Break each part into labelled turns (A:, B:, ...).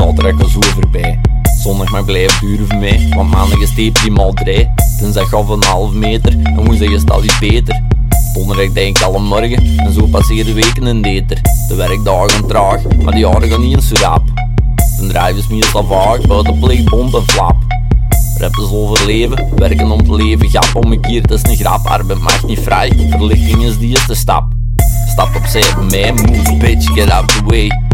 A: zaterdag zo voorbij. Zondag mag blijven duren voor mij, want maandag is het primaal 3. Dinsdag gaf een half meter en woensdag is het al iets beter. Donderdag denk ik al een morgen en zo passeren de weken in deter. De werkdagen traag, maar die jaren gaan niet zo rap. De drive is meestal vaag, buiten plicht bont en flap. Rap is overleven, werken om te leven, gap om een keer, het is een grap, arbeid mag niet vrij, verlichting is die eerste stap. Stap opzij bij mij, move bitch, get out the way.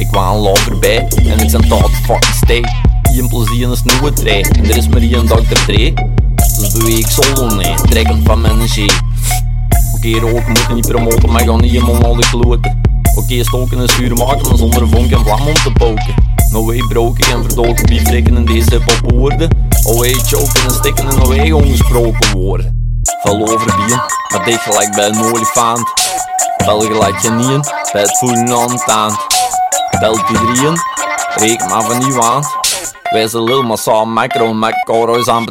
A: Ik een lauw voorbij en ik zijn tot fucking stay. Eén plezier een snoewe trein en er is maar één Dr. Dre. Dus beweeg ik solo nee, trekken van mijn G. Oké, roken moeten niet promoten, maar gaan niet helemaal al de kloten. Oké, stoken en sturen maken, maar zonder vonk en vlam om te poken. No way broken en verdoken biefrekken in deze hip woorden. Oh choken en stikken en no way ongesproken woorden. Val over bieren, maar dicht gelijk bij een olifant. Bel gelijk genieën, bij het voelen aan het Belt die drieën, reken maar van nieuw aan. Wij zijn lil maar samen macro met coro's aan.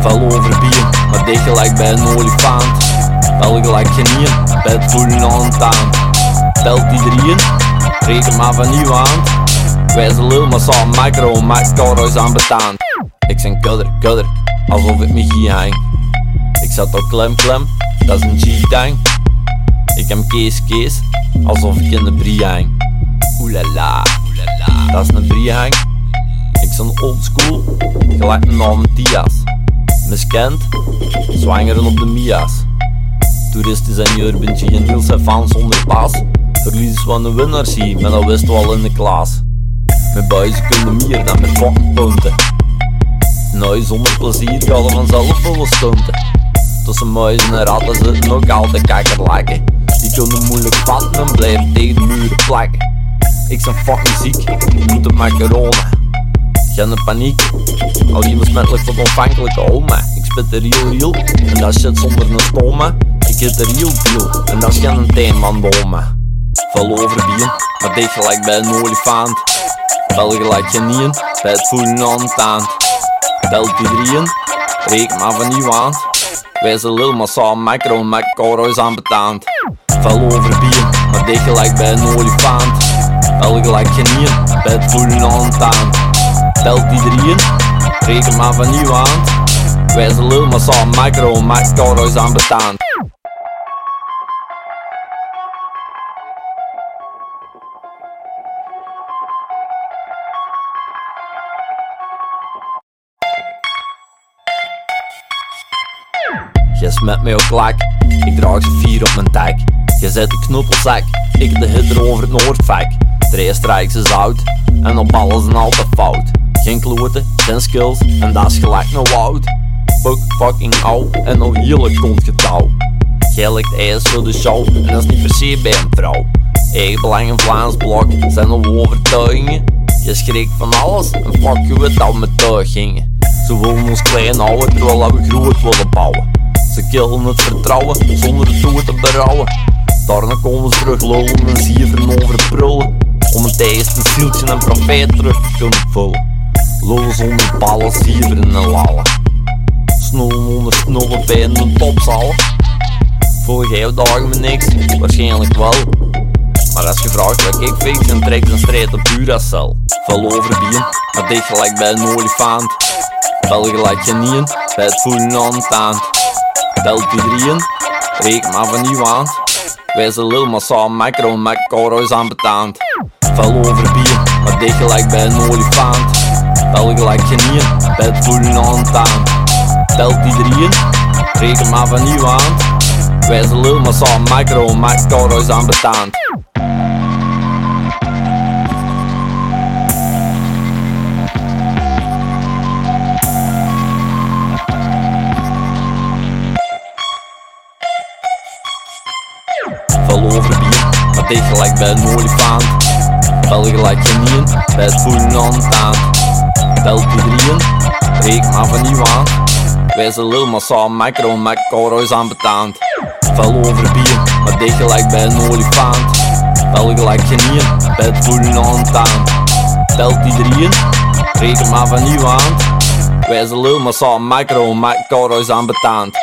A: Val over bier, maar dicht gelijk bij een olifant. Bel gelijk genieën, bij het voelen aan het aan. Belt die drieën, reken maar van nieuw aan. Wij zijn lil maar samen macro met coro's aan. Ik zijn kudder, kudder, alsof ik me hier hang. Ik zat al klem, klem, dat is een G-tang. Ik heb kees, kees, alsof ik in de brie hang. Oelala, dat is een brie hang. Ik ben oldschool, gelijk een naam Diaz. Miskend, zwangeren op de Mia's. Toeristisch en urban G en Niels en fans zonder paas. Verliezers van een winnaar zie, maar dat wist wel in de klas. Met buizen kunnen meer dan met fucking punten. Nou, zonder plezier gaat er vanzelf volle stunten. Tussen muizen en ratten zitten ook altijd kakkerlakken. Die kunnen moeilijk vatten en blijven tegen de muren. Ik ben fucking ziek, ik moet het met corona. Geen paniek, al die besmettelijk tot onafhankelijke oma. Ik spit de real real en dat shit zonder een stoma. Ik hit de real deal en dat is geen tuinman boma. Over bier, maar dicht gelijk bij een olifant. Bel gelijk genieën, bij het voelen aan het aan. Belt die drieën, reken maar van nieuw aan. Wij zijn lil maar samen macro met aan over bier, maar dicht gelijk bij een olifant. Bel gelijk genieën, bij het voelen aan het aan. Belt die drieën, reken maar van nieuw aan. Wij zijn lil maar samen macro met coro's aan betaand. Je smet mij op klak, ik draag ze vier op mijn tak. Je zet de knuppelzak, ik de hitter over het noordvak. Drie strijks is oud, en op alles een altijd fout. Geen kloten, geen skills, en dat is gelijk een woud. Fuck fucking oud, en nog heerlijk komt getouw. Jij ligt ijs voor de show, en dat is niet per se bij een vrouw. Eigen belang en Vlaams blok zijn nog overtuigingen. Je schrikt van alles, en fuck je het al met tuigingen. Ze willen ons klein houden, terwijl we groot willen bouwen. Ze killen het vertrouwen, zonder het toe te berouwen. Daarna komen ze terug lullen en zieveren over en te kunnen vullen. Lullen zonder ballen, zieveren en lallen. Snullen onder snullen bij in de topzallen. Voel jij dagen met niks? Waarschijnlijk wel. Maar als je vraagt wat ik fix, dan trek een strijd op Duracell. Val over maar dicht gelijk bij een olifant. Bel gelijk genieën, bij het voelen aan het aan. Belt die drieën, reken maar van nieuw aan. Wij zijn lil maar samen macro met aan betaand. Val over bier, maar dicht gelijk bij een olifant. Bel gelijk genieën, bij het voelen aan het aan. Belt die drieën, reken maar van nieuw aan. Wij zijn lil maar samen macro met coro's aan betaand. Val over bier, maar dicht gelijk bij een olifant. Bel gelijk genieën, bij het voelen aan het aan. Die drieën, reken maar van nieuw aan. Wij zijn lil maar samen macro met coro's aan betaand. Val over bier, maar dicht gelijk bij een olifant. Bel gelijk genieën, bij het voelen aan het aan. Die drieën, reken maar van nieuw aan. Wij zijn lil maar samen macro met coro's aan betaand.